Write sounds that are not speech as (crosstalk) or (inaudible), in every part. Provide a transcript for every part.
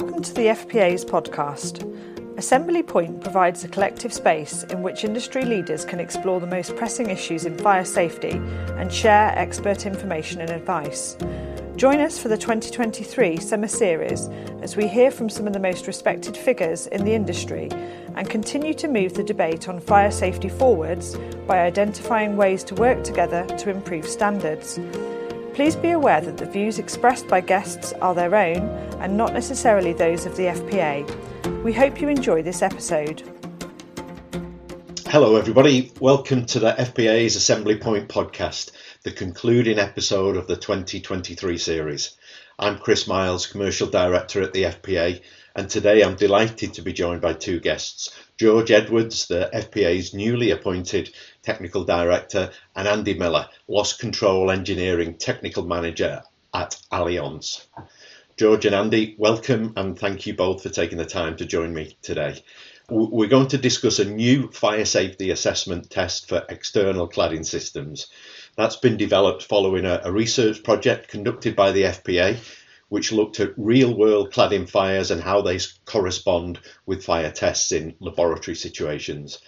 Welcome to the FPA's podcast. Assembly Point provides a collective space in which industry leaders can explore the most pressing issues in fire safety and share expert information and advice. Join us for the 2023 summer series as we hear from some of the most respected figures in the industry and continue to move the debate on fire safety forwards by identifying ways to work together to improve standards. Please be aware that the views expressed by guests are their own and not necessarily those of the FPA. We hope you enjoy this episode. Hello, everybody. Welcome to the FPA's Assembly Point podcast, the concluding episode of the 2023 series. I'm Chris Miles, Commercial Director at the FPA, and today I'm delighted to be joined by two guests George Edwardes, the FPA's newly appointed Technical Director, and Andy Miller, Loss Control Engineering Technical Manager at Allianz. George and Andy, welcome and thank you both for taking the time to join me today. We're going to discuss a new fire safety assessment test for external cladding systems. That's been developed following a, a research project conducted by the FPA which looked at real world cladding fires and how they correspond with fire tests in laboratory situations.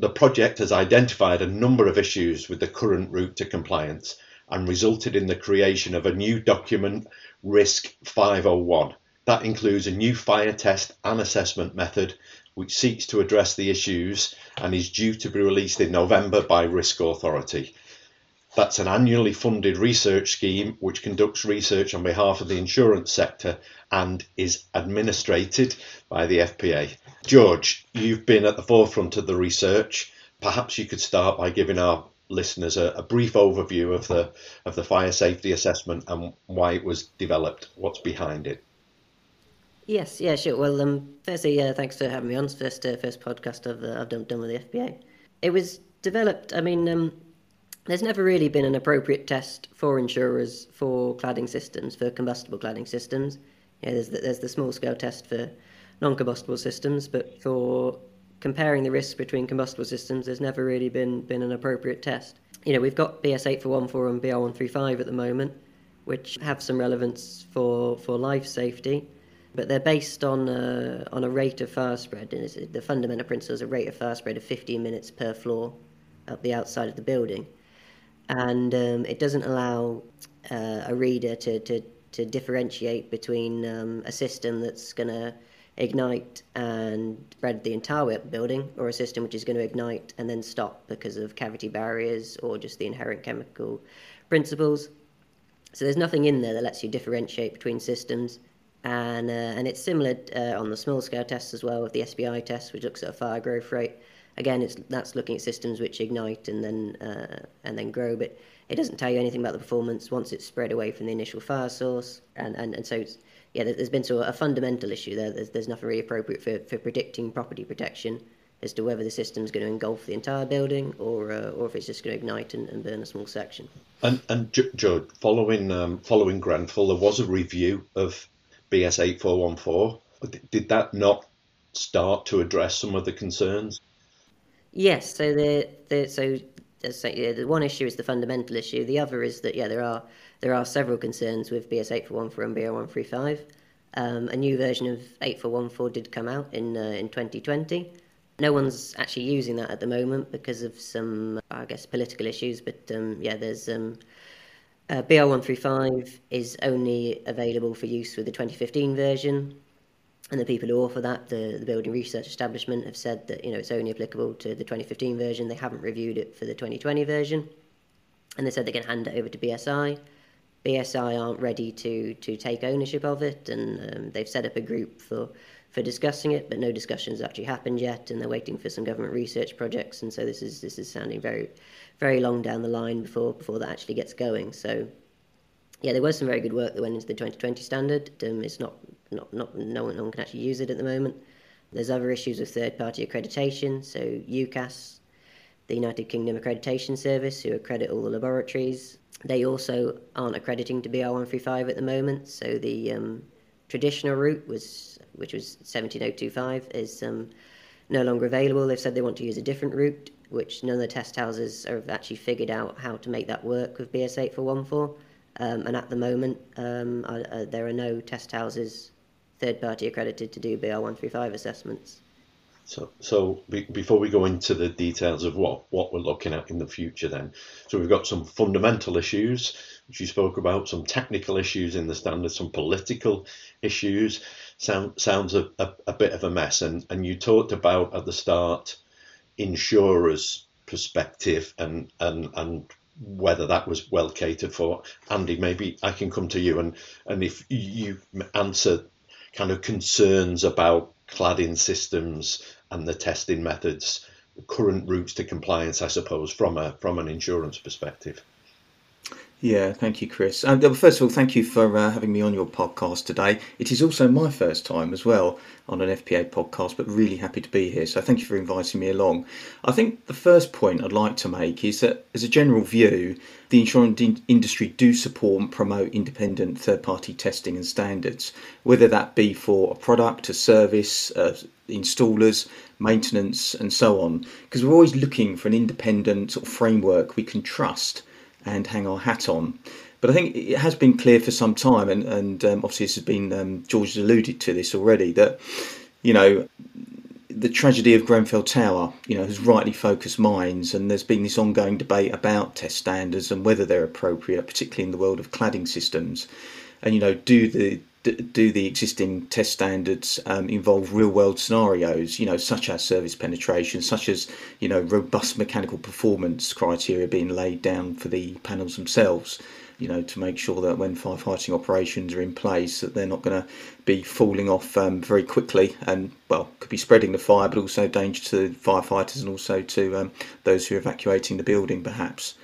The project has identified a number of issues with the current route to compliance and resulted in the creation of a new document, RISC 501. That includes a new fire test and assessment method which seeks to address the issues and is due to be released in November by RISCAuthority. That's an annually funded research scheme which conducts research on behalf of the insurance sector and is administrated by the FPA. George, you've been at the forefront of the research. Perhaps you could start by giving our listeners a, a brief overview of the of the fire safety assessment and why it was developed. What's behind it? Yes, yeah, sure. Well, um, firstly, uh, thanks for having me on. First, uh, first podcast I've, uh, I've done, done with the FPA. It was developed. I mean, um, there's never really been an appropriate test for insurers for cladding systems, for combustible cladding systems. Yeah, there's the, there's the small scale test for non combustible systems, but for comparing the risks between combustible systems, there's never really been, been an appropriate test. You know, we've got BS 8414 and BR 135 at the moment, which have some relevance for, for life safety, but they're based on a, on a rate of fire spread. And the fundamental principle is a rate of fire spread of 15 minutes per floor up the outside of the building and um, it doesn't allow uh, a reader to, to, to differentiate between um, a system that's going to ignite and spread the entire building or a system which is going to ignite and then stop because of cavity barriers or just the inherent chemical principles. So there's nothing in there that lets you differentiate between systems. And, uh, and it's similar uh, on the small scale tests as well with the SBI test, which looks at a fire growth rate again, it's that's looking at systems which ignite and then uh, and then grow, but it doesn't tell you anything about the performance once it's spread away from the initial fire source, and and, and so yeah, there's been sort of a fundamental issue there. There's, there's nothing really appropriate for, for predicting property protection as to whether the system's going to engulf the entire building or uh, or if it's just going to ignite and, and burn a small section. And and Joe, following um, following Grenfell, there was a review of BS eight four one four. Did that not start to address some of the concerns? Yes. So the the so yeah, the one issue is the fundamental issue. The other is that yeah, there are there are several concerns with BS eight four one four and BR one three five. Um, a new version of eight four one four did come out in uh, in twenty twenty. No one's actually using that at the moment because of some, I guess, political issues. But um, yeah, there's um, uh, BR one three five is only available for use with the twenty fifteen version and the people who offer that, the, the building research establishment, have said that you know it's only applicable to the 2015 version. They haven't reviewed it for the 2020 version, and they said they can hand it over to BSI. BSI aren't ready to to take ownership of it, and um, they've set up a group for for discussing it, but no discussions actually happened yet, and they're waiting for some government research projects, and so this is this is sounding very very long down the line before before that actually gets going. So yeah, there was some very good work that went into the 2020 standard. Um, it's not not, not no one, no one can actually use it at the moment. There's other issues with third party accreditation, so UKAS, the United Kingdom Accreditation Service, who accredit all the laboratories. They also aren't accrediting to BR135 at the moment, so the um, traditional route was, which was 17025, is um, no longer available. They've said they want to use a different route, which none of the test houses have actually figured out how to make that work with BS8414. Um, and at the moment, um, there are no test houses third party accredited to do BR135 assessments. So, so be, before we go into the details of what, what we're looking at in the future, then, so we've got some fundamental issues, which you spoke about, some technical issues in the standard, some political issues. Sound, sounds a, a, a bit of a mess. And, and you talked about at the start insurers' perspective and, and, and whether that was well catered for. Andy, maybe I can come to you and, and if you answer kind of concerns about cladding systems and the testing methods, current routes to compliance, I suppose, from a from an insurance perspective. Yeah, thank you, Chris. Um, first of all, thank you for uh, having me on your podcast today. It is also my first time as well on an FPA podcast, but really happy to be here. So thank you for inviting me along. I think the first point I'd like to make is that, as a general view, the insurance in- industry do support and promote independent third-party testing and standards, whether that be for a product, a service, uh, installers, maintenance, and so on. Because we're always looking for an independent sort of framework we can trust and hang our hat on. But I think it has been clear for some time, and, and um, obviously this has been um, George has alluded to this already that you know the tragedy of Grenfell Tower, you know, has rightly focused minds, and there's been this ongoing debate about test standards and whether they're appropriate, particularly in the world of cladding systems. And you know, do the do the existing test standards um, involve real world scenarios, you know, such as service penetration, such as, you know, robust mechanical performance criteria being laid down for the panels themselves, you know, to make sure that when firefighting operations are in place, that they're not going to be falling off um, very quickly and, well, could be spreading the fire, but also danger to firefighters and also to um, those who are evacuating the building, perhaps.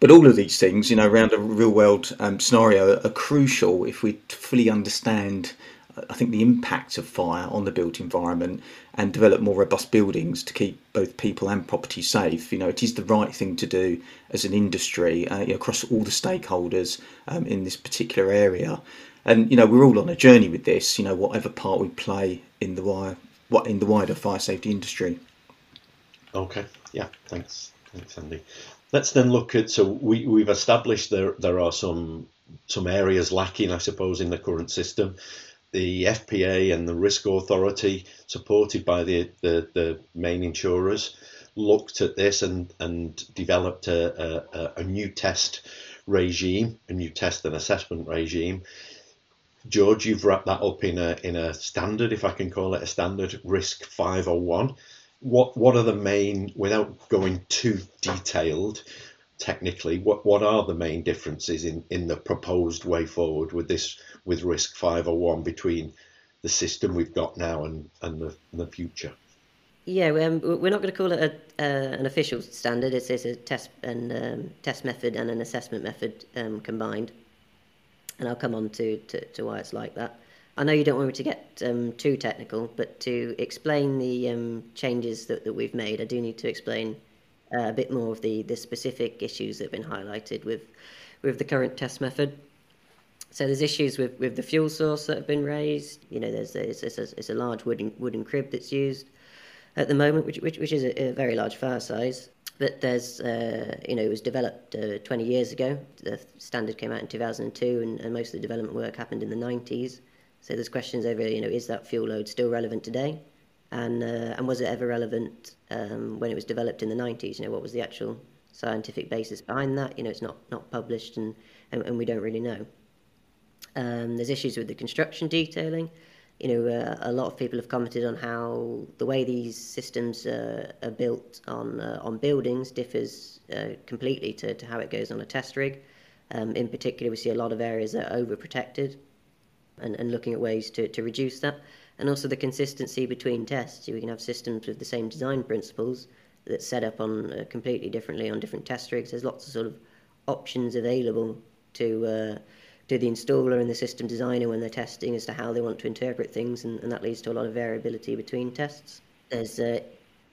But all of these things, you know, around a real world um, scenario are crucial if we fully understand, I think, the impact of fire on the built environment and develop more robust buildings to keep both people and property safe. You know, it is the right thing to do as an industry uh, across all the stakeholders um, in this particular area. And you know, we're all on a journey with this. You know, whatever part we play in the wire, what in the wider fire safety industry. Okay. Yeah. Thanks. Thanks, Andy. Let's then look at so we, we've established there there are some some areas lacking, I suppose, in the current system. The FPA and the RISCAuthority, supported by the, the, the main insurers, looked at this and, and developed a, a, a new test regime, a new test and assessment regime. George, you've wrapped that up in a in a standard, if I can call it a standard, RISC 501 what what are the main without going too detailed technically what what are the main differences in in the proposed way forward with this with RISC 501 between the system we've got now and and the, the future? Yeah um, we're not going to call it a, uh, an official standard. It's, it's a test and um, test method and an assessment method um, combined. And i'll come on to, to, to why it's like that I know you don't want me to get um, too technical, but to explain the um, changes that, that we've made, I do need to explain uh, a bit more of the, the specific issues that have been highlighted with with the current test method. So there's issues with, with the fuel source that have been raised. You know, there's it's, it's, a, it's a large wooden wooden crib that's used at the moment, which which, which is a, a very large fire size. But there's, uh, you know, it was developed uh, 20 years ago. The standard came out in 2002, and, and most of the development work happened in the 90s. So there's questions over, you know, is that fuel load still relevant today? And, uh, and was it ever relevant um, when it was developed in the 90s? You know, what was the actual scientific basis behind that? You know, it's not, not published and, and, and we don't really know. Um, there's issues with the construction detailing. You know, uh, a lot of people have commented on how the way these systems uh, are built on uh, on buildings differs uh, completely to, to how it goes on a test rig. Um, in particular, we see a lot of areas that are overprotected, and, and looking at ways to, to reduce that. And also the consistency between tests. We can have systems with the same design principles that set up on uh, completely differently on different test rigs. There's lots of sort of options available to uh, to the installer and the system designer when they're testing as to how they want to interpret things, and, and that leads to a lot of variability between tests. There's uh,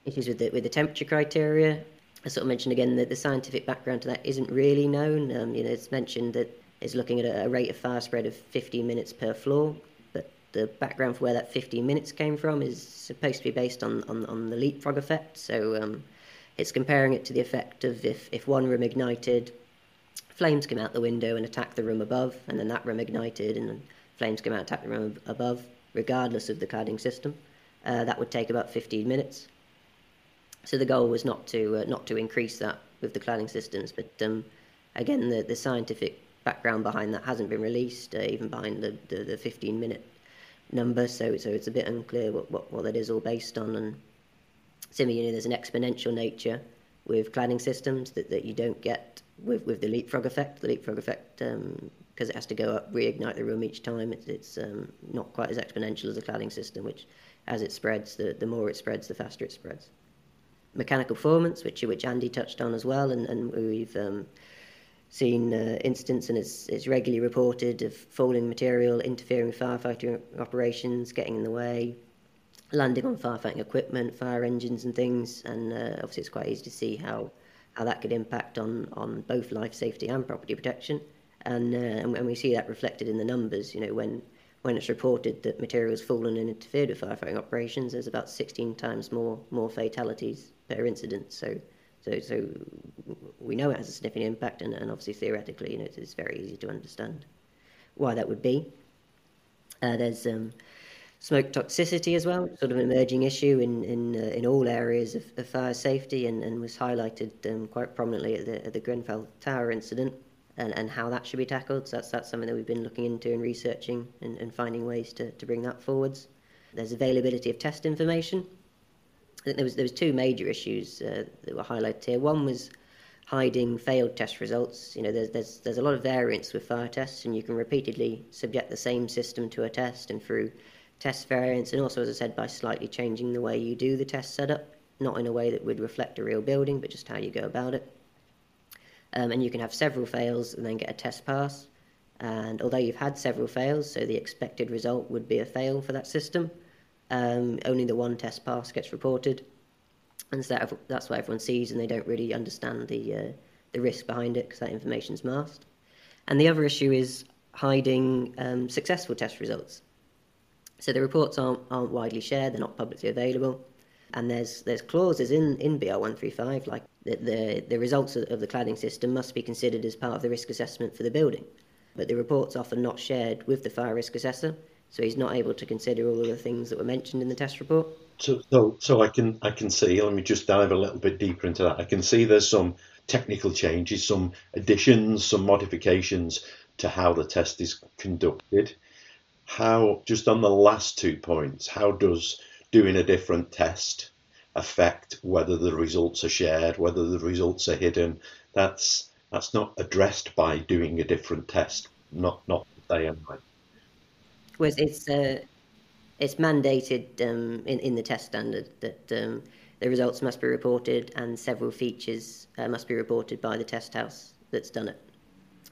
issues with the with the temperature criteria. I sort of mentioned again that the scientific background to that isn't really known. Um, you know, it's mentioned that is looking at a, rate of fire spread of 15 minutes per floor. But the background for where that 15 minutes came from is supposed to be based on, on, on the leapfrog effect. So um, it's comparing it to the effect of if, if one room ignited, flames come out the window and attack the room above, and then that room ignited, and flames come out and attack the room above. regardless of the cladding system. Uh, that would take about 15 minutes. So the goal was not to uh, not to increase that with the cladding systems, but um, again, the, the scientific background behind that hasn't been released, uh, even behind the, the, the 15 minute number. So so it's a bit unclear what, what, what that is all based on. And similarly, there's an exponential nature with cladding systems that, that you don't get with, with the leapfrog effect. The leapfrog effect, because um, it has to go up, reignite the room each time, it's, it's um, not quite as exponential as a cladding system, which as it spreads, the, the more it spreads, the faster it spreads. Mechanical performance, which, which Andy touched on as well, and, and we've um, seen uh, instances, and it's, it's regularly reported, of falling material interfering with firefighting operations, getting in the way, landing on firefighting equipment, fire engines, and things. And uh, obviously, it's quite easy to see how, how that could impact on, on both life safety and property protection. And, uh, and we see that reflected in the numbers. You know, when when it's reported that materials fallen and interfered with firefighting operations, there's about 16 times more more fatalities per incident. So so so we know it has a significant impact, and, and obviously theoretically, you know, it's, it's very easy to understand why that would be. Uh, there's um, smoke toxicity as well, sort of an emerging issue in in uh, in all areas of, of, fire safety, and, and was highlighted um, quite prominently at the, at the Grenfell Tower incident, and, and how that should be tackled. So that's that's something that we've been looking into and researching and, and finding ways to, to bring that forwards. There's availability of test information. I think there was there was two major issues uh, that were highlighted here. One was hiding failed test results. You know, there's, there's there's a lot of variance with fire tests, and you can repeatedly subject the same system to a test, and through test variance, and also, as I said, by slightly changing the way you do the test setup, not in a way that would reflect a real building, but just how you go about it. Um, and you can have several fails and then get a test pass. And although you've had several fails, so the expected result would be a fail for that system, um, only the one test pass gets reported. And so that, that's what everyone sees, and they don't really understand the, uh, the risk behind it because that information's masked. And the other issue is hiding um, successful test results. So the reports aren't, aren't widely shared, they're not publicly available. And there's there's clauses in, in BR one three five like the, the the results of, of the cladding system must be considered as part of the risk assessment for the building. But the report's often not shared with the fire risk assessor, so he's not able to consider all of the things that were mentioned in the test report. So, so, so I can I can see. Let me just dive a little bit deeper into that. I can see there's some technical changes, some additions, some modifications to how the test is conducted how just on the last two points, how does doing a different test affect whether the results are shared, whether the results are hidden? That's that's not addressed by doing a different test. Not not day and Well, it's uh, it's mandated um, in in the test standard that um, the results must be reported and several features uh, must be reported by the test house that's done it.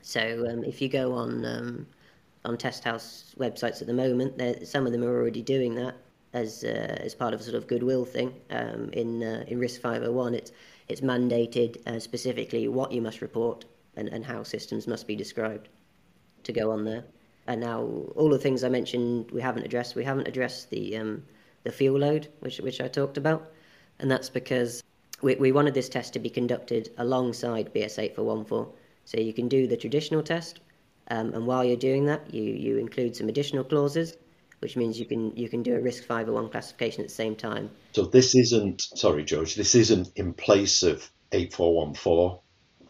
So um, if you go on um, on test house websites at the moment. some of them are already doing that as uh, as part of a sort of goodwill thing. Um, in uh, in RISC 501, it's it's mandated uh, specifically what you must report and, and how systems must be described to go on there. And now all the things I mentioned we haven't addressed. We haven't addressed the um, the fuel load, which which I talked about, and that's because we, we wanted this test to be conducted alongside BS 8414. So you can do the traditional test, um, and while you're doing that, you, you include some additional clauses, which means you can you can do a RISC 501 classification at the same time. So this isn't sorry, George. This isn't in place of 8414.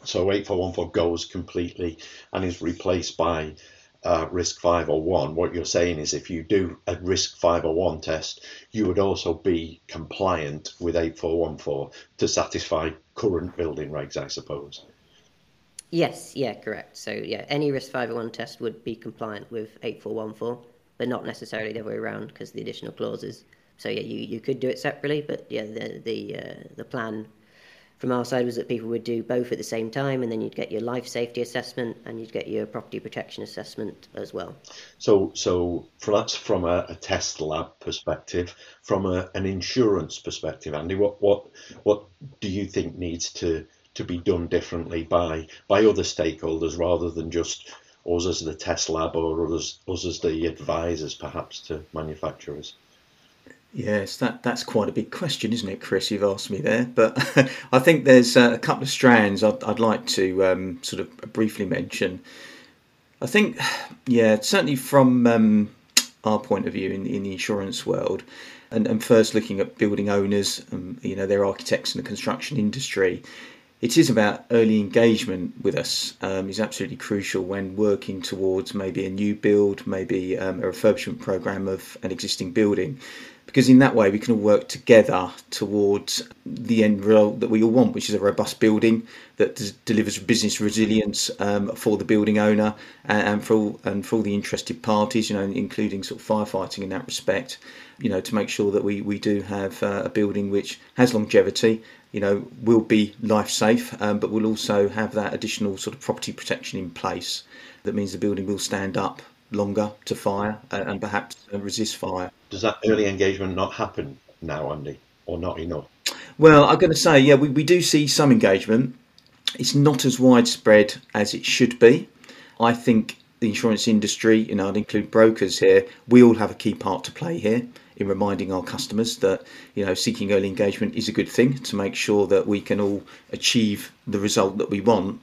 So 8414 goes completely and is replaced by uh, RISC 501. What you're saying is if you do a RISC 501 test, you would also be compliant with 8414 to satisfy current building regs, I suppose. Yes, yeah, correct. So yeah, any RISC 501 test would be compliant with 8414, but not necessarily the other way around because the additional clauses. So yeah, you, you could do it separately, but yeah, the the uh, the plan from our side was that people would do both at the same time, and then you'd get your life safety assessment and you'd get your property protection assessment as well. So, so that's from a, a test lab perspective, from a, an insurance perspective, Andy, what what what do you think needs to to be done differently by by other stakeholders rather than just us as the test lab or us, us as the advisors perhaps to manufacturers? Yes, that, that's quite a big question, isn't it, Chris? You've asked me there, but (laughs) I think there's a couple of strands I'd, I'd like to um, sort of briefly mention. I think, (sighs) yeah, certainly from um, our point of view in, in the insurance world, and, and first looking at building owners, um, you know, their architects in the construction industry, it is about early engagement with us um, is absolutely crucial when working towards maybe a new build, maybe um, a refurbishment program of an existing building, because in that way we can all work together towards the end result that we all want, which is a robust building that d- delivers business resilience um, for the building owner and, and, for all, and for all the interested parties, you know, including sort of firefighting in that respect. You know, to make sure that we, we do have uh, a building which has longevity you know, will be life safe, um, but will also have that additional sort of property protection in place. That means the building will stand up longer to fire and, and perhaps resist fire. Does that early engagement not happen now, Andy, or not enough? Well, I'm going to say, yeah, we, we do see some engagement. It's not as widespread as it should be. I think the insurance industry, you know, I'd include brokers here, we all have a key part to play here in reminding our customers that you know seeking early engagement is a good thing to make sure that we can all achieve the result that we want.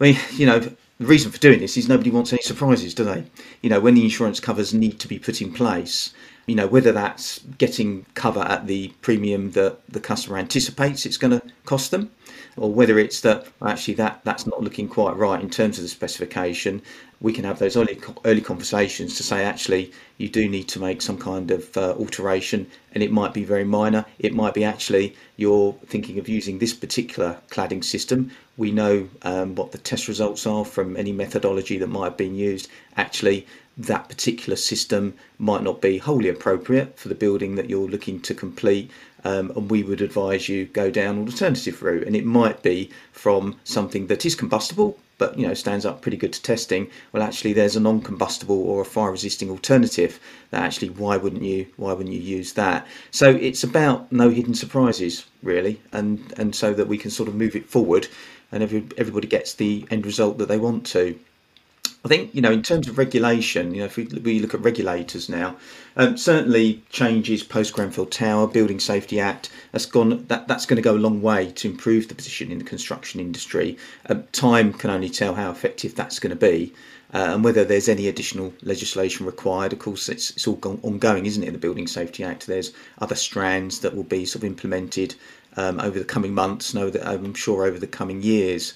I mean, you know, the reason for doing this is nobody wants any surprises, do they? You know, when the insurance covers need to be put in place, you know, whether that's getting cover at the premium that the customer anticipates it's going to cost them, or whether it's that actually that that's not looking quite right in terms of the specification, we can have those early early conversations to say actually you do need to make some kind of uh, alteration, and it might be very minor. It might be actually you're thinking of using this particular cladding system. We know um, what the test results are from any methodology that might have been used. Actually, that particular system might not be wholly appropriate for the building that you're looking to complete. Um, and we would advise you go down an alternative route. And it might be from something that is combustible, but you know stands up pretty good to testing. Well, actually, there's a non-combustible or a fire-resisting alternative. That actually, why wouldn't you? Why wouldn't you use that? So it's about no hidden surprises, really, and and so that we can sort of move it forward, and every, everybody gets the end result that they want to. I think you know in terms of regulation, you know if we, we look at regulators now, um, certainly changes post Grenfell Tower Building Safety Act that's gone that that's going to go a long way to improve the position in the construction industry. Um, time can only tell how effective that's going to be. Uh, and whether there's any additional legislation required. Of course, it's, it's all ongoing, isn't it? In the Building Safety Act, there's other strands that will be sort of implemented um, over the coming months, and over the, I'm sure over the coming years.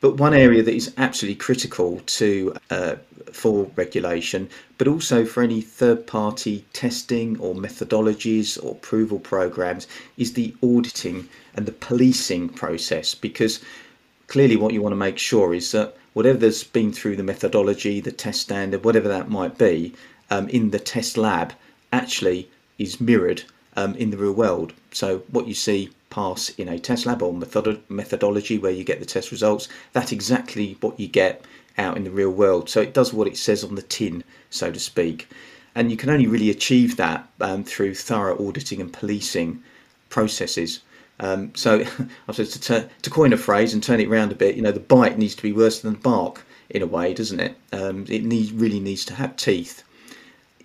But one area that is absolutely critical to uh, for regulation, but also for any third-party testing or methodologies or approval programs, is the auditing and the policing process. Because clearly, what you want to make sure is that whatever's been through the methodology, the test standard, whatever that might be, um, in the test lab, actually is mirrored um, in the real world. So what you see pass in a test lab or method- methodology where you get the test results, that's exactly what you get out in the real world. So it does what it says on the tin, so to speak. And you can only really achieve that um, through thorough auditing and policing processes. Um, so, (laughs) I to, t- to coin a phrase and turn it around a bit, you know, the bite needs to be worse than the bark in a way, doesn't it? Um, it need, really needs to have teeth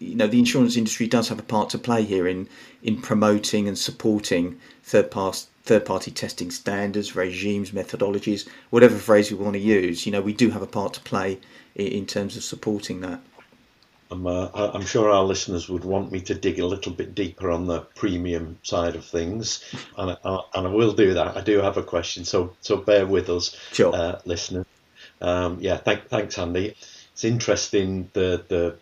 you know the insurance industry does have a part to play here in in promoting and supporting third party third party testing standards, regimes, methodologies, whatever phrase we want to use. You know, we do have a part to play in, in terms of supporting that. I'm, uh, I'm sure our listeners would want me to dig a little bit deeper on the premium side of things, (laughs) and I, and I will do that. I do have a question, so so bear with us, sure. uh, listeners. Um, yeah, thank, thanks, Andy. It's interesting the the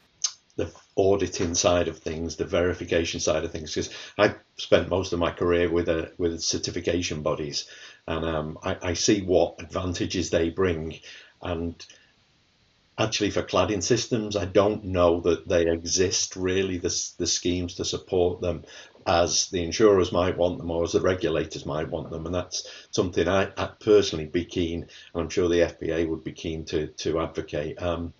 the auditing side of things, the verification side of things, because I spent most of my career with a with certification bodies, and um, I, I see what advantages they bring, and actually for cladding systems, I don't know that they exist really the the schemes to support them as the insurers might want them or as the regulators might want them, and that's something I, I personally be keen, and I'm sure the FPA would be keen to to advocate. Um,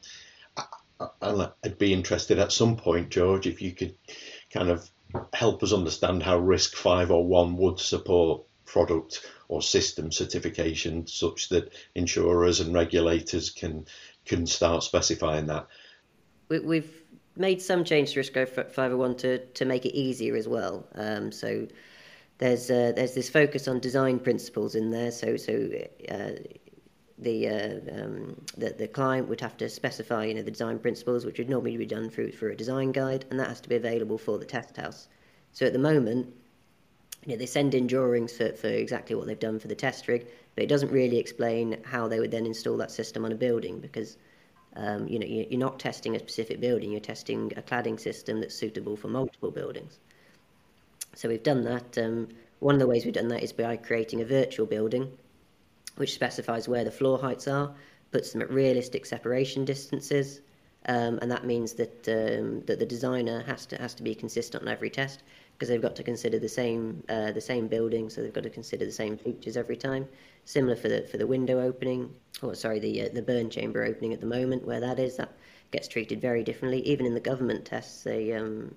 I'd be interested at some point, George, if you could kind of help us understand how RISC 501 would support product or system certification such that insurers and regulators can can start specifying that. We, have made some change to RISC 501 to, to make it easier as well. Um, so there's uh, there's this focus on design principles in there. So so uh, the, uh, um, the the client would have to specify you know the design principles, which would normally be done through through a design guide, and that has to be available for the test house. So at the moment, you know, they send in drawings for, for exactly what they've done for the test rig, but it doesn't really explain how they would then install that system on a building because um, you know you're not testing a specific building, you're testing a cladding system that's suitable for multiple buildings. So we've done that. Um, one of the ways we've done that is by creating a virtual building, which specifies where the floor heights are, puts them at realistic separation distances, um, and that means that um, that the designer has to has to be consistent on every test because they've got to consider the same uh, the same building, so they've got to consider the same features every time. Similar for the for the window opening, or sorry, the uh, the burn chamber opening at the moment, where that is that gets treated very differently. Even in the government tests, they um,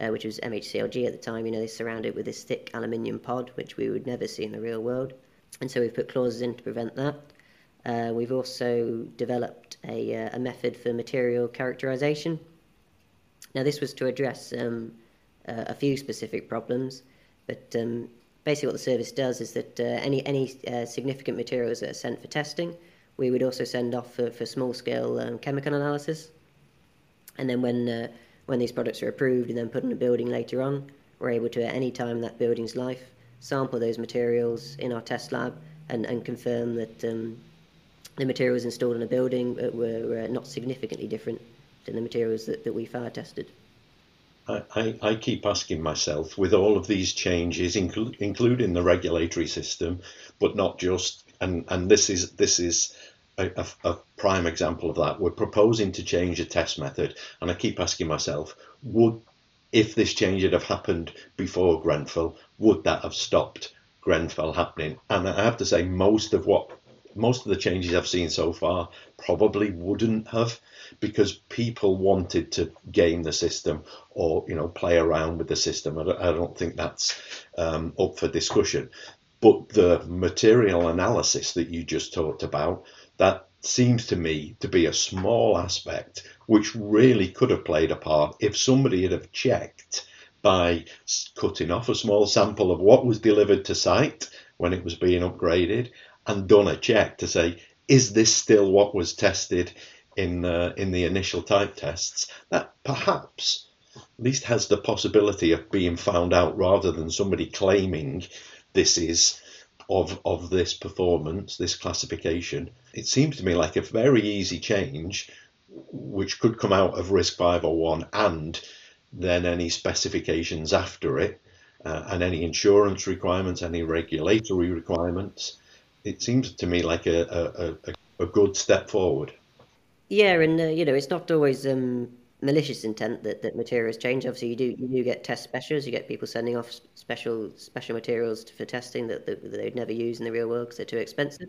uh, which was MHCLG at the time, you know, they surround it with this thick aluminium pod, which we would never see in the real world. And so we've put clauses in to prevent that. Uh, we've also developed a, uh, a method for material characterization. Now, this was to address um, uh, a few specific problems, but um, basically what the service does is that uh, any any uh, significant materials that are sent for testing, we would also send off for, for small scale um, chemical analysis. And then when uh, when these products are approved and then put in a building later on, we're able to at any time in that building's life sample those materials in our test lab and, and confirm that um, the materials installed in a building were, were not significantly different than the materials that, that we fire tested. I, I, keep asking myself, with all of these changes, inclu- including the regulatory system, but not just, and, and this is this is a, a, a, prime example of that. We're proposing to change a test method, and I keep asking myself, would if this change had have happened before Grenfell, would that have stopped Grenfell happening? And I have to say, most of what most of the changes I've seen so far probably wouldn't have because people wanted to game the system or you know play around with the system. I don't, I don't think that's um, up for discussion. But the material analysis that you just talked about, that seems to me to be a small aspect which really could have played a part if somebody had have checked by cutting off a small sample of what was delivered to site when it was being upgraded and done a check to say, is this still what was tested in uh, in the initial type tests? That perhaps at least has the possibility of being found out rather than somebody claiming this is of of this performance, this classification. It seems to me like a very easy change, which could come out of RISC 501 and then any specifications after it, uh, and any insurance requirements, any regulatory requirements it seems to me like a, a, a good step forward. Yeah, and uh, you know, it's not always um, malicious intent that, that materials change. Obviously, you do you do get test specials. You get people sending off special special materials for testing that, that, that they'd never use in the real world because they're too expensive.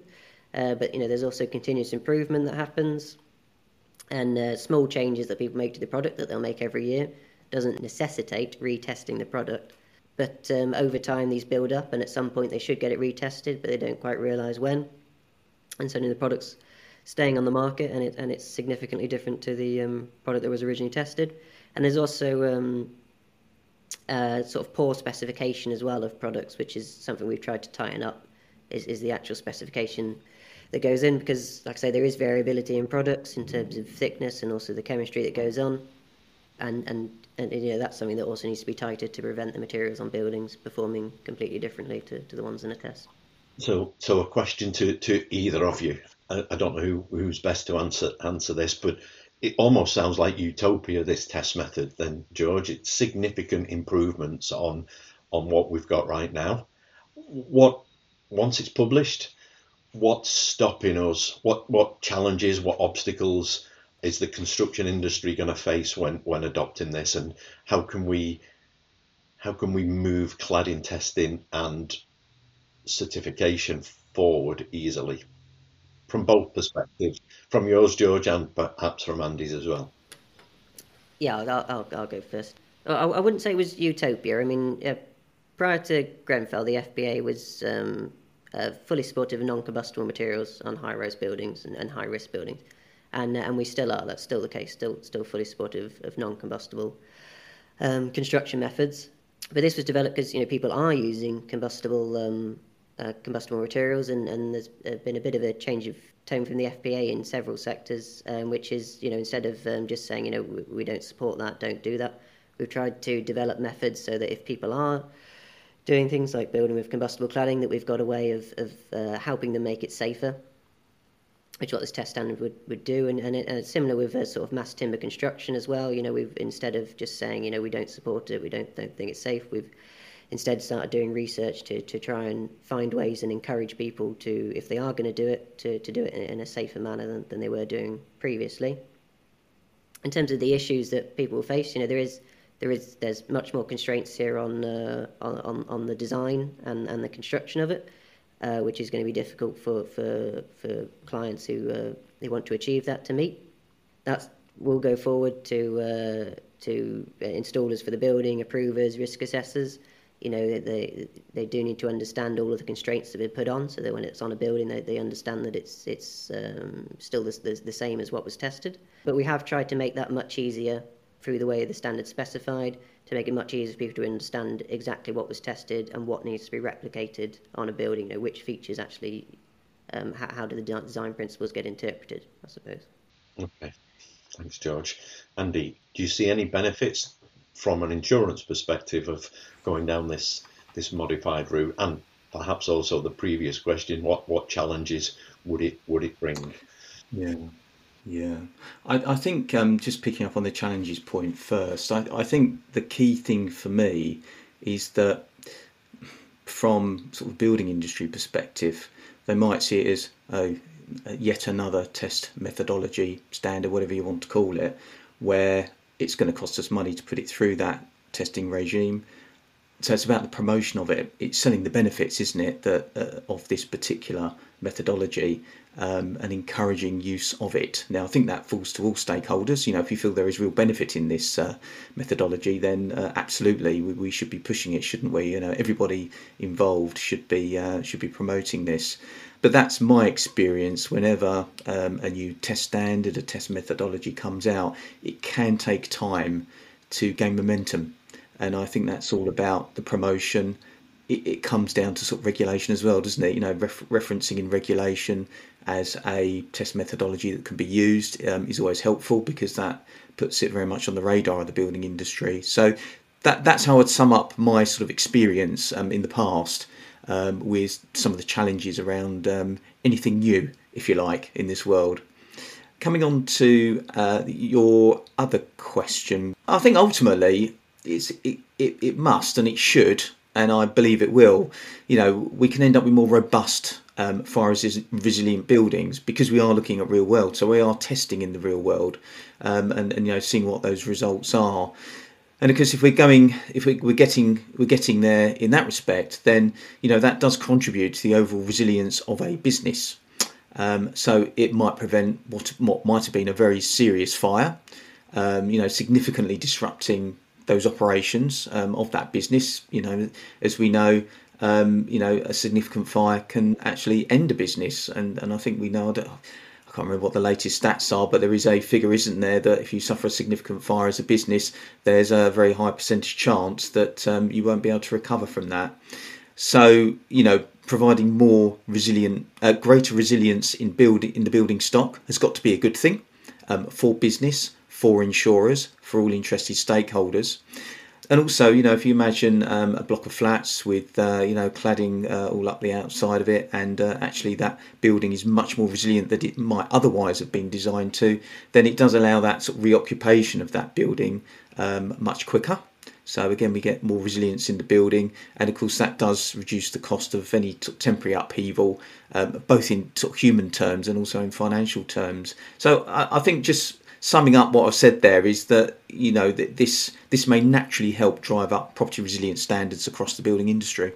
Uh, but you know, there's also continuous improvement that happens, and uh, small changes that people make to the product that they'll make every year doesn't necessitate retesting the product. But um, over time, these build up, and at some point, they should get it retested, but they don't quite realise when. And suddenly, the product's staying on the market, and it and it's significantly different to the um, product that was originally tested. And there's also um, sort of poor specification as well of products, which is something we've tried to tighten up. Is is the actual specification that goes in because, like I say, there is variability in products in terms of thickness and also the chemistry that goes on, and and and you know that's something that also needs to be tighter to prevent the materials on buildings performing completely differently to, to the ones in a test. So, so a question to, to either of you. I, I don't know who, who's best to answer answer this, but it almost sounds like utopia. This test method, then George, it's significant improvements on on what we've got right now. What once it's published, what's stopping us? What what challenges? What obstacles? is the construction industry going to face when when adopting this, and how can we how can we move cladding testing and certification forward easily from both perspectives, from yours, George, and perhaps from Andy's as well. Yeah, I'll, I'll, I'll go first. I, I, wouldn't say it was utopia. I mean, uh, prior to Grenfell, the FPA was um, uh, fully supportive of non-combustible materials on high-rise buildings and, and high-risk buildings and uh, and we still are. That's still the case. Still still fully supportive of non-combustible um, construction methods. But this was developed because you know people are using combustible um, uh, combustible materials, and, and there's uh, been a bit of a change of tone from the FPA in several sectors, um, which is, you know, instead of um, just saying, you know, we, we, don't support that, don't do that, we've tried to develop methods so that if people are doing things like building with combustible cladding, that we've got a way of, of uh, helping them make it safer, which is what this test standard would, would do. And, and, it, and similar with uh, sort of mass timber construction as well. You know, we've instead of just saying, you know, we don't support it, we don't, don't think it's safe, we've instead started doing research to, to try and find ways and encourage people to, if they are going to do it, to, to do it in, a safer manner than, than they were doing previously. In terms of the issues that people face, you know, there is there is there's much more constraints here on uh, on on the design and, and the construction of it, uh, which is going to be difficult for for, for clients who uh, they want to achieve that to meet. That will go forward to uh, to installers for the building, approvers, risk assessors, you know they they do need to understand all of the constraints that been put on. So that when it's on a building they, they understand that it's it's um, still the, the, the same as what was tested. But we have tried to make that much easier through the way the standard specified to make it much easier for people to understand exactly what was tested and what needs to be replicated on a building you know which features actually um, how, how do the design principles get interpreted I suppose. Okay. Thanks George. Andy do you see any benefits from an insurance perspective of going down this this modified route, and perhaps also the previous question: what what challenges would it would it bring? Yeah. Yeah, I, I think um, just picking up on the challenges point first, I, I think the key thing for me is that from sort of building industry perspective, they might see it as oh, yet another test methodology standard, whatever you want to call it, where it's going to cost us money to put it through that testing regime. So it's about the promotion of it. It's selling the benefits, isn't it, that uh, of this particular methodology um, and encouraging use of it. Now, I think that falls to all stakeholders. You know, if you feel there is real benefit in this uh, methodology, then uh, absolutely we, we, should be pushing it, shouldn't we? You know, everybody involved should be uh, should be promoting this. But that's my experience whenever um, a new test standard, a test methodology comes out, it can take time to gain momentum. And I think that's all about the promotion. It, it comes down to sort of regulation as well, doesn't it? You know, ref- referencing in regulation as a test methodology that can be used um, is always helpful because that puts it very much on the radar of the building industry. So that that's how I'd sum up my sort of experience um, in the past um, with some of the challenges around um, anything new, if you like, in this world. Coming on to uh, your other question, I think ultimately it, it, it must and it should, and I believe it will. You know, we can end up with more robust um, fire resilient buildings because we are looking at real world. So we are testing in the real world um, and, and you know seeing what those results are. And because if we're going, if we, are getting, we're getting there in that respect, then you know that does contribute to the overall resilience of a business. Um, so it might prevent what what might have been a very serious fire, um, you know, significantly disrupting those operations um, of that business. You know, as we know, um, you know, a significant fire can actually end a business, and and I think we know that can't remember what the latest stats are, but there is a figure, isn't there, that if you suffer a significant fire as a business, there's a very high percentage chance that um, you won't be able to recover from that. So, you know, providing more resilient, uh, greater resilience in building in the building stock has got to be a good thing um, for business, for insurers, for all interested stakeholders and also, you know, if you imagine um, a block of flats with, uh, you know, cladding uh, all up the outside of it, and uh, actually that building is much more resilient than it might otherwise have been designed to, then it does allow that sort of reoccupation of that building um, much quicker. So again, we get more resilience in the building, and of course that does reduce the cost of any temporary upheaval, um, both in human terms and also in financial terms. So I, I think just summing up what I've said there is that you know that this this may naturally help drive up property resilience standards across the building industry.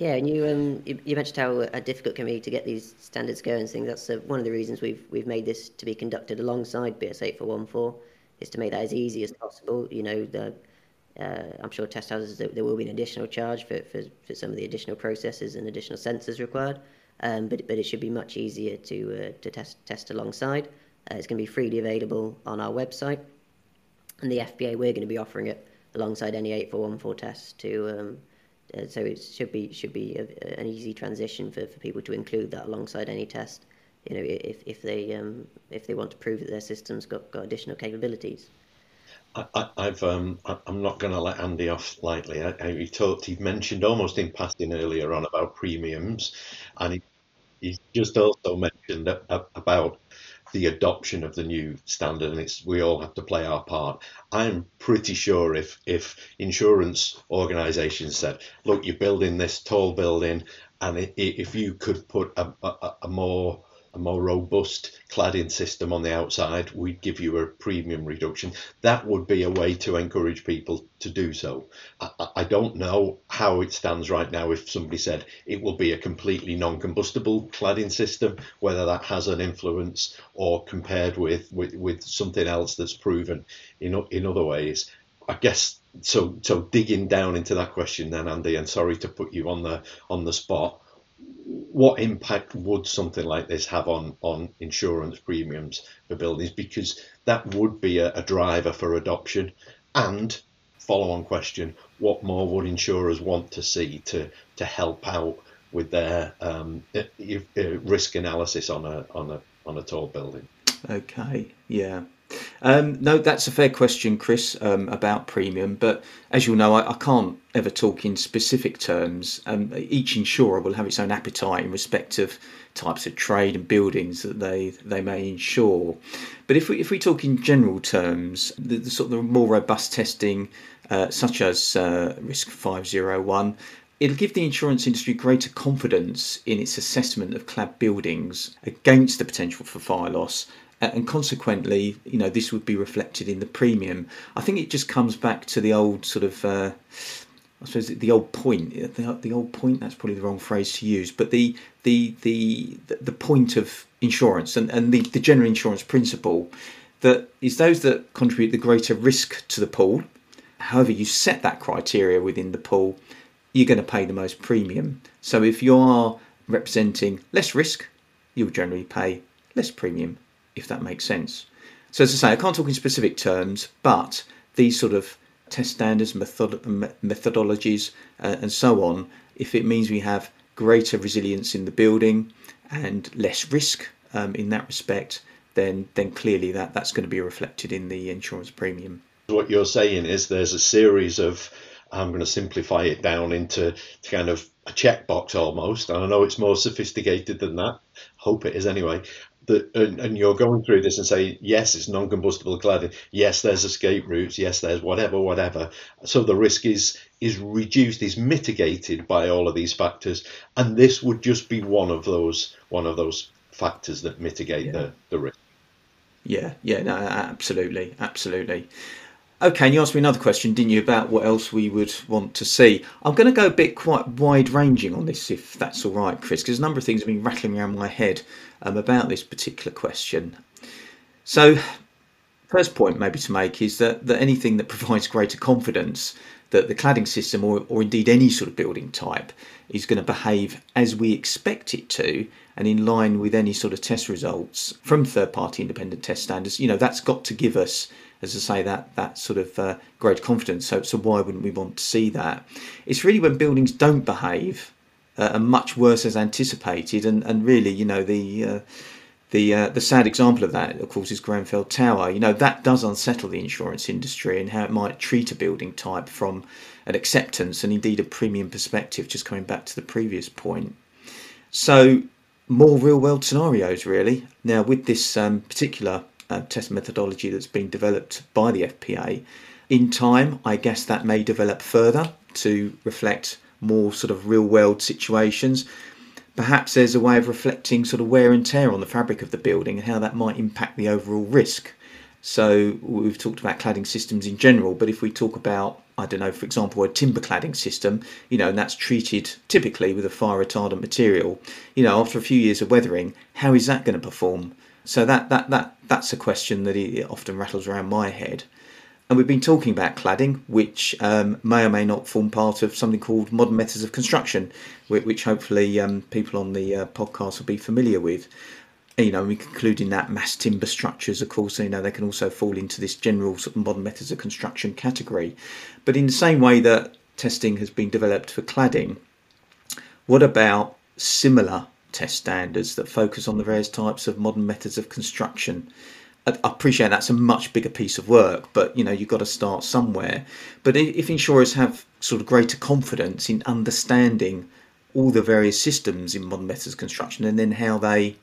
Yeah, and you um, you, mentioned how uh, difficult it can be to get these standards going and things. That's uh, one of the reasons we've we've made this to be conducted alongside BS eight four one four, is to make that as easy as possible. You know, the, uh, I'm sure test houses there, there will be an additional charge for, for, for some of the additional processes and additional sensors required, um, but but it should be much easier to uh, to test test alongside. Uh, it's going to be freely available on our website. And the FPA, we're going to be offering it alongside any 8414 tests to um, Uh, so it should be should be a, an easy transition for, for people to include that alongside any test. You know, if if they um, if they want to prove that their system's got, got additional capabilities. I, have um, I'm not going to let Andy off lightly. I, I, he talked, he mentioned almost in passing earlier on about premiums, and he, he just also mentioned about the adoption of the new standard, and it's we all have to play our part. I'm pretty sure if if insurance organisations said, "Look, you're building this tall building, and if you could put a, a, a more a more robust cladding system on the outside, we'd give you a premium reduction. That would be a way to encourage people to do so. I, I don't know how it stands right now if somebody said it will be a completely non combustible cladding system, whether that has an influence or compared with, with, with something else that's proven in, in other ways. I guess so. So digging down into that question, then Andy, and sorry to put you on the on the spot what impact would something like this have on, on insurance premiums for buildings? Because that would be a, a driver for adoption. And follow on question, what more would insurers want to see to, to help out with their um, risk analysis on a, on, a, on a tall building? Okay, yeah. Um, no, that's a fair question, Chris, um, about premium. But as you'll know, I, I can't ever talk in specific terms. Um, each insurer will have its own appetite in respect of types of trade and buildings that they, they may insure. But if we if we talk in general terms, the, the sort of the more robust testing, uh, such as uh, RISC Five Zero One, it'll give the insurance industry greater confidence in its assessment of clad buildings against the potential for fire loss and consequently, you know, this would be reflected in the premium. I think it just comes back to the old sort of, uh, I suppose, the old point. The, the, old point. That's probably the wrong phrase to use, but the the the the point of insurance and and the, the general insurance principle that is those that contribute the greater risk to the pool. However, you set that criteria within the pool, you're going to pay the most premium. So if you are representing less risk, you'll generally pay less premium if that makes sense. So, as I say, I can't talk in specific terms, but these sort of test standards, method- methodologies, uh, and so on, if it means we have greater resilience in the building and less risk um, in that respect, then then clearly that, that's going to be reflected in the insurance premium. What you're saying is there's a series of I'm going to simplify it down into kind of a checkbox almost. And I know it's more sophisticated than that. Hope it is anyway that and, and, you're going through this and say yes it's non-combustible cladding. Yes there's escape routes. Yes there's whatever whatever. So the risk is is reduced is mitigated by all of these factors. And this would just be one of those one of those factors that mitigate yeah. the, the risk. Yeah. Yeah. No absolutely. Absolutely Okay, and you asked me another question, didn't you, about what else we would want to see? I'm going to go a bit quite wide ranging on this, if that's all right, Chris, because a number of things have been rattling around my head um, about this particular question. So, first point maybe to make is that, that anything that provides greater confidence that the cladding system, or, or indeed any sort of building type, is going to behave as we expect it to and in line with any sort of test results from third party independent test standards, you know, that's got to give us as I say, that that sort of uh, great confidence. So, so why wouldn't we want to see that? It's really when buildings don't behave uh, and much worse as anticipated, and, and really, you know, the uh, the uh, the sad example of that, of course, is Grenfell Tower. You know, that does unsettle the insurance industry and how it might treat a building type from an acceptance and indeed a premium perspective. Just coming back to the previous point, so more real world scenarios really. Now, with this um, particular uh, test methodology that's been developed by the FPA. In time, I guess that may develop further to reflect more sort of real world situations. Perhaps there's a way of reflecting sort of wear and tear on the fabric of the building and how that might impact the overall risk. So we've talked about cladding systems in general, but if we talk about, I don't know, for example, a timber cladding system, you know, and that's treated typically with a fire retardant material, you know, after a few years of weathering, how is that going to perform? So that that that that's a question that it often rattles around my head. And we've been talking about cladding, which um, may or may not form part of something called modern methods of construction, which, hopefully um, people on the uh, podcast will be familiar with. You know, we conclude in that mass timber structures, of course, you know, they can also fall into this general sort of modern methods of construction category. But in the same way that testing has been developed for cladding, what about similar test standards that focus on the various types of modern methods of construction? I appreciate that's a much bigger piece of work, but you know you've got to start somewhere. But if insurers have sort of greater confidence in understanding all the various systems in modern methods of construction and then how they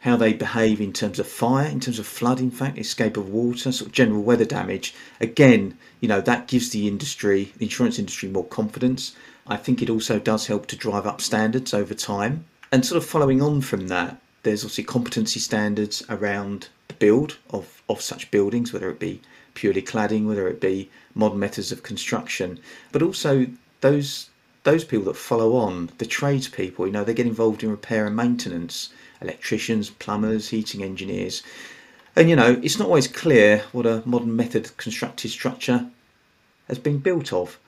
how they behave in terms of fire, in terms of flood, in fact, escape of water, sort of general weather damage. Again, you know, that gives the industry, the insurance industry, more confidence. I think it also does help to drive up standards over time. And sort of following on from that, there's obviously competency standards around the build of, of such buildings, whether it be purely cladding, whether it be modern methods of construction, but also those those people that follow on, the tradespeople, you know, they get involved in repair and maintenance electricians, plumbers, heating engineers. And you know, it's not always clear what a modern method constructed structure has been built of.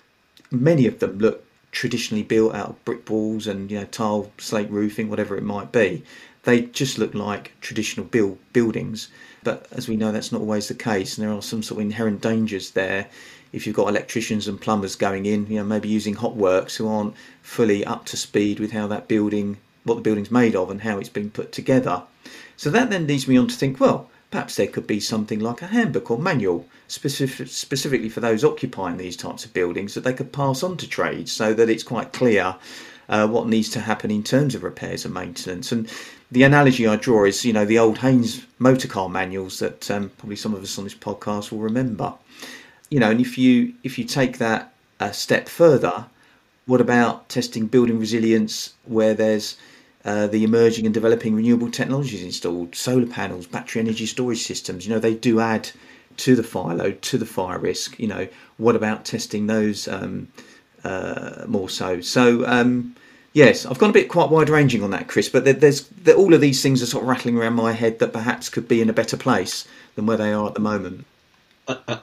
Many of them look traditionally built out of brick walls and you know tile slate roofing, whatever it might be. They just look like traditional build buildings, but as we know, that's not always the case, and there are some sort of inherent dangers there. If you've got electricians and plumbers going in, you know, maybe using hot works who aren't fully up to speed with how that building what the building's made of and how it's been put together. So that then leads me on to think, well, perhaps there could be something like a handbook or manual specific, specifically for those occupying these types of buildings that they could pass on to trades so that it's quite clear uh, what needs to happen in terms of repairs and maintenance. And the analogy I draw is, you know, the old Haynes motor car manuals that um, probably some of us on this podcast will remember. You know, and if you if you take that a step further, what about testing building resilience where there's uh, the emerging and developing renewable technologies installed, solar panels, battery energy storage systems? You know, they do add to the fire load, to the fire risk. You know, what about testing those um, uh, more so? So, um, yes, I've gone a bit quite wide ranging on that, Chris, but there's all of these things are sort of rattling around my head that perhaps could be in a better place than where they are at the moment.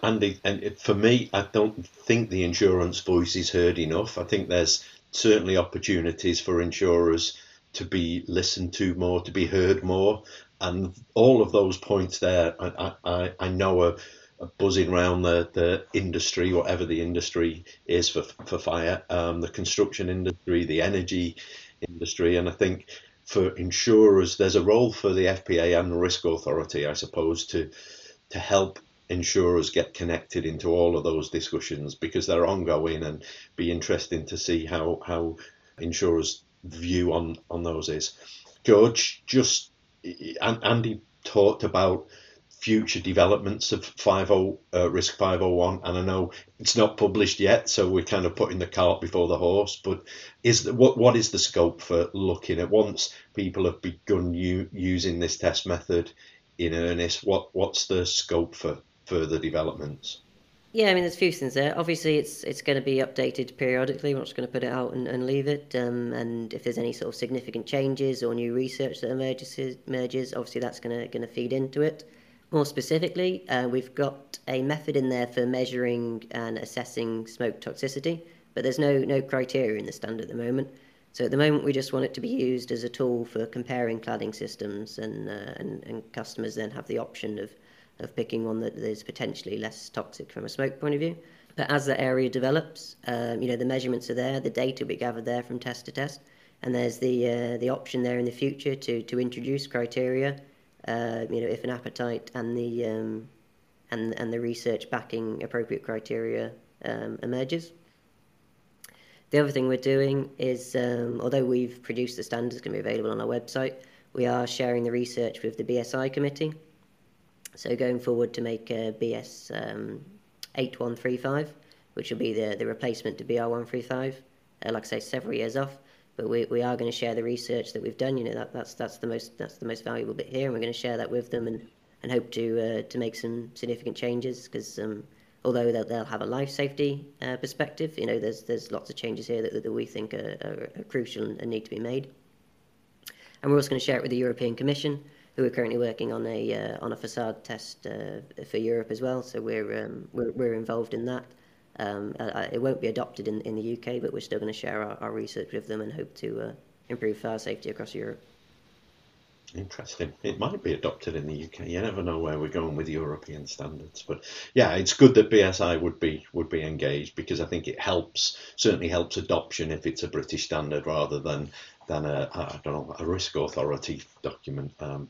Andy, and for me, I don't think the insurance voice is heard enough. I think there's certainly opportunities for insurers to be listened to more, to be heard more, and all of those points there, I, I, I know are, are buzzing around the, the industry, whatever the industry is for for fire, um, the construction industry, the energy industry, and I think for insurers, there's a role for the FPA and the RISCAuthority, I suppose, to to help insurers get connected into all of those discussions because they're ongoing and be interesting to see how how insurers view on on those is. George, just Andy talked about future developments of 50 uh, RISC 501 and i know it's not published yet so we're kind of putting the cart before the horse but is the, what what is the scope for looking at once people have begun u- using this test method in earnest what what's the scope for further developments? Yeah, I mean, there's a few things there. Obviously, it's it's going to be updated periodically. We're not just going to put it out and, and leave it. Um, and if there's any sort of significant changes or new research that emerges, emerges obviously that's going to going to feed into it. More specifically, uh, we've got a method in there for measuring and assessing smoke toxicity, but there's no no criteria in the standard at the moment. So at the moment, we just want it to be used as a tool for comparing cladding systems, and uh, and, and customers then have the option of of picking one that is potentially less toxic from a smoke point of view. But as the area develops, um, you know, the measurements are there, the data will be gathered there from test to test, and there's the uh, the option there in the future to to introduce criteria, uh, you know, if an appetite and the um, and and the research backing appropriate criteria um, emerges. The other thing we're doing is, um, although we've produced the standards going to be available on our website, we are sharing the research with the BSI committee. So going forward to make BS um, 8135, which will be the, the replacement to BR135. Uh, like I say, several years off, but we, we are going to share the research that we've done. You know that that's that's the most that's the most valuable bit here, and we're going to share that with them and, and hope to uh, to make some significant changes because um, although they'll, they'll have a life safety uh, perspective, you know there's there's lots of changes here that, that we think are, are, are crucial and need to be made. And we're also going to share it with the European Commission who are currently working on a uh, on a facade test uh, for Europe as well. So we're um, we're, we're involved in that. Um, it won't be adopted in, in the UK, but we're still going to share our, our research with them and hope to uh, improve fire safety across Europe. Interesting. It might be adopted in the UK. You never know where we're going with European standards, but yeah, it's good that BSI would be would be engaged because I think it helps certainly helps adoption if it's a British standard rather than than a I don't know a RISCAuthority document. Um,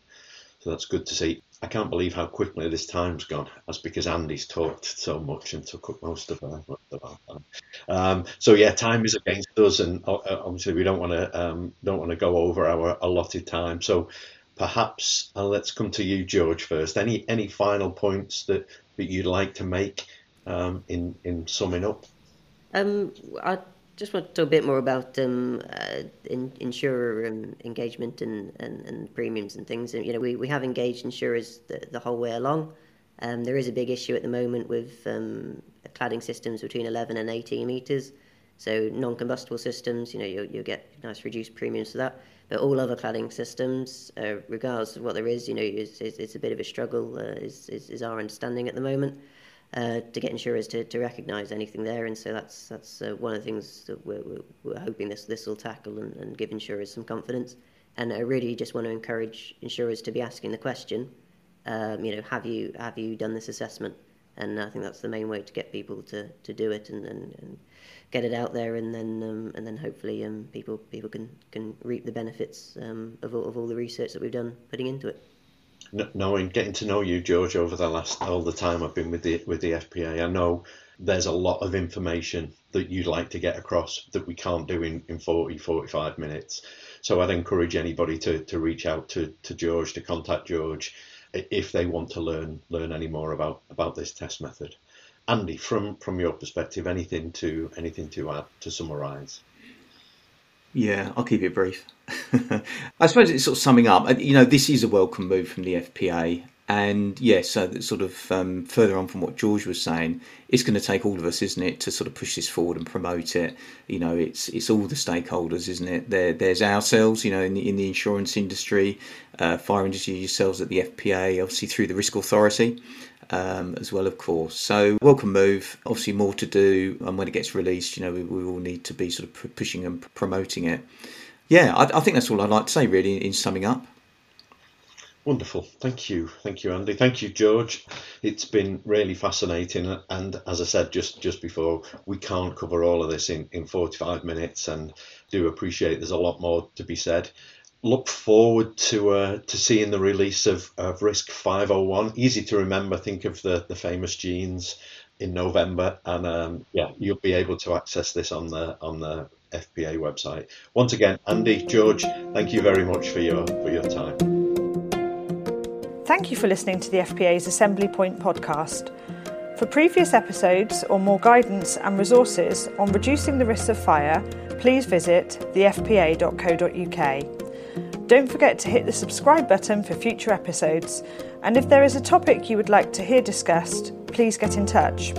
so that's good to see. I can't believe how quickly this time's gone. That's because Andy's talked so much and took up most of our, time. Um, so yeah, time is against us, and uh, obviously we don't want to um, don't want to go over our allotted time. So perhaps uh, let's come to you, George, first. Any any final points that, that you'd like to make um, in in summing up? Um, I just want to talk a bit more about um, uh, in, insurer um, engagement and, and, and, premiums and things. You know, we, we have engaged insurers the, the whole way along. Um, there is a big issue at the moment with um, cladding systems between 11 and 18 metres. So non-combustible systems, you know, you'll, you'll get nice reduced premiums for that. But all other cladding systems, uh, regardless of what there is, you know, it's, it's, it's a bit of a struggle, uh, is, is, is our understanding at the moment uh, to get insurers to, to recognise anything there. And so that's that's uh, one of the things that we're, we're hoping this this will tackle and, and give insurers some confidence. And I really just want to encourage insurers to be asking the question, um, you know, have you have you done this assessment? And I think that's the main way to get people to, to do it and, and, and get it out there, and then um, and then hopefully um, people people can, can reap the benefits um, of all, of all the research that we've done putting into it knowing, getting to know you, George, over the last all the time I've been with the with the FPA, I know there's a lot of information that you'd like to get across that we can't do in, in 40, 45 minutes. So I'd encourage anybody to, to reach out to, to George, to contact George if they want to learn learn any more about, about this test method. Andy, from, from your perspective, anything to anything to add to summarise? Yeah, I'll keep it brief. (laughs) I suppose it's sort of summing up. You know, this is a welcome move from the FPA, and yes, so sort of um, further on from what George was saying, it's going to take all of us, isn't it, to sort of push this forward and promote it. You know, it's it's all the stakeholders, isn't it? There, there's ourselves, you know, in the in the insurance industry, uh, fire industry, yourselves at the FPA, obviously through the RISCAuthority, um, as well, of course. So, welcome move. Obviously, more to do, and when it gets released, you know, we, we will need to be sort of pushing and promoting it. Yeah, I, I think that's all I'd like to say, really, in summing up. Wonderful. Thank you. Thank you, Andy. Thank you, George. It's been really fascinating. And as I said just, just before, we can't cover all of this in, in 45 minutes and do appreciate there's a lot more to be said look forward to uh, to seeing the release of, of RISC 501. Easy to remember. Think of the, the famous jeans in November, and um, yeah, you'll be able to access this on the on the FPA website. Once again, Andy, George, thank you very much for your for your time. Thank you for listening to the FPA's Assembly Point podcast. For previous episodes or more guidance and resources on reducing the risks of fire, please visit thefpa.co.uk. Don't forget to hit the subscribe button for future episodes. And if there is a topic you would like to hear discussed, please get in touch.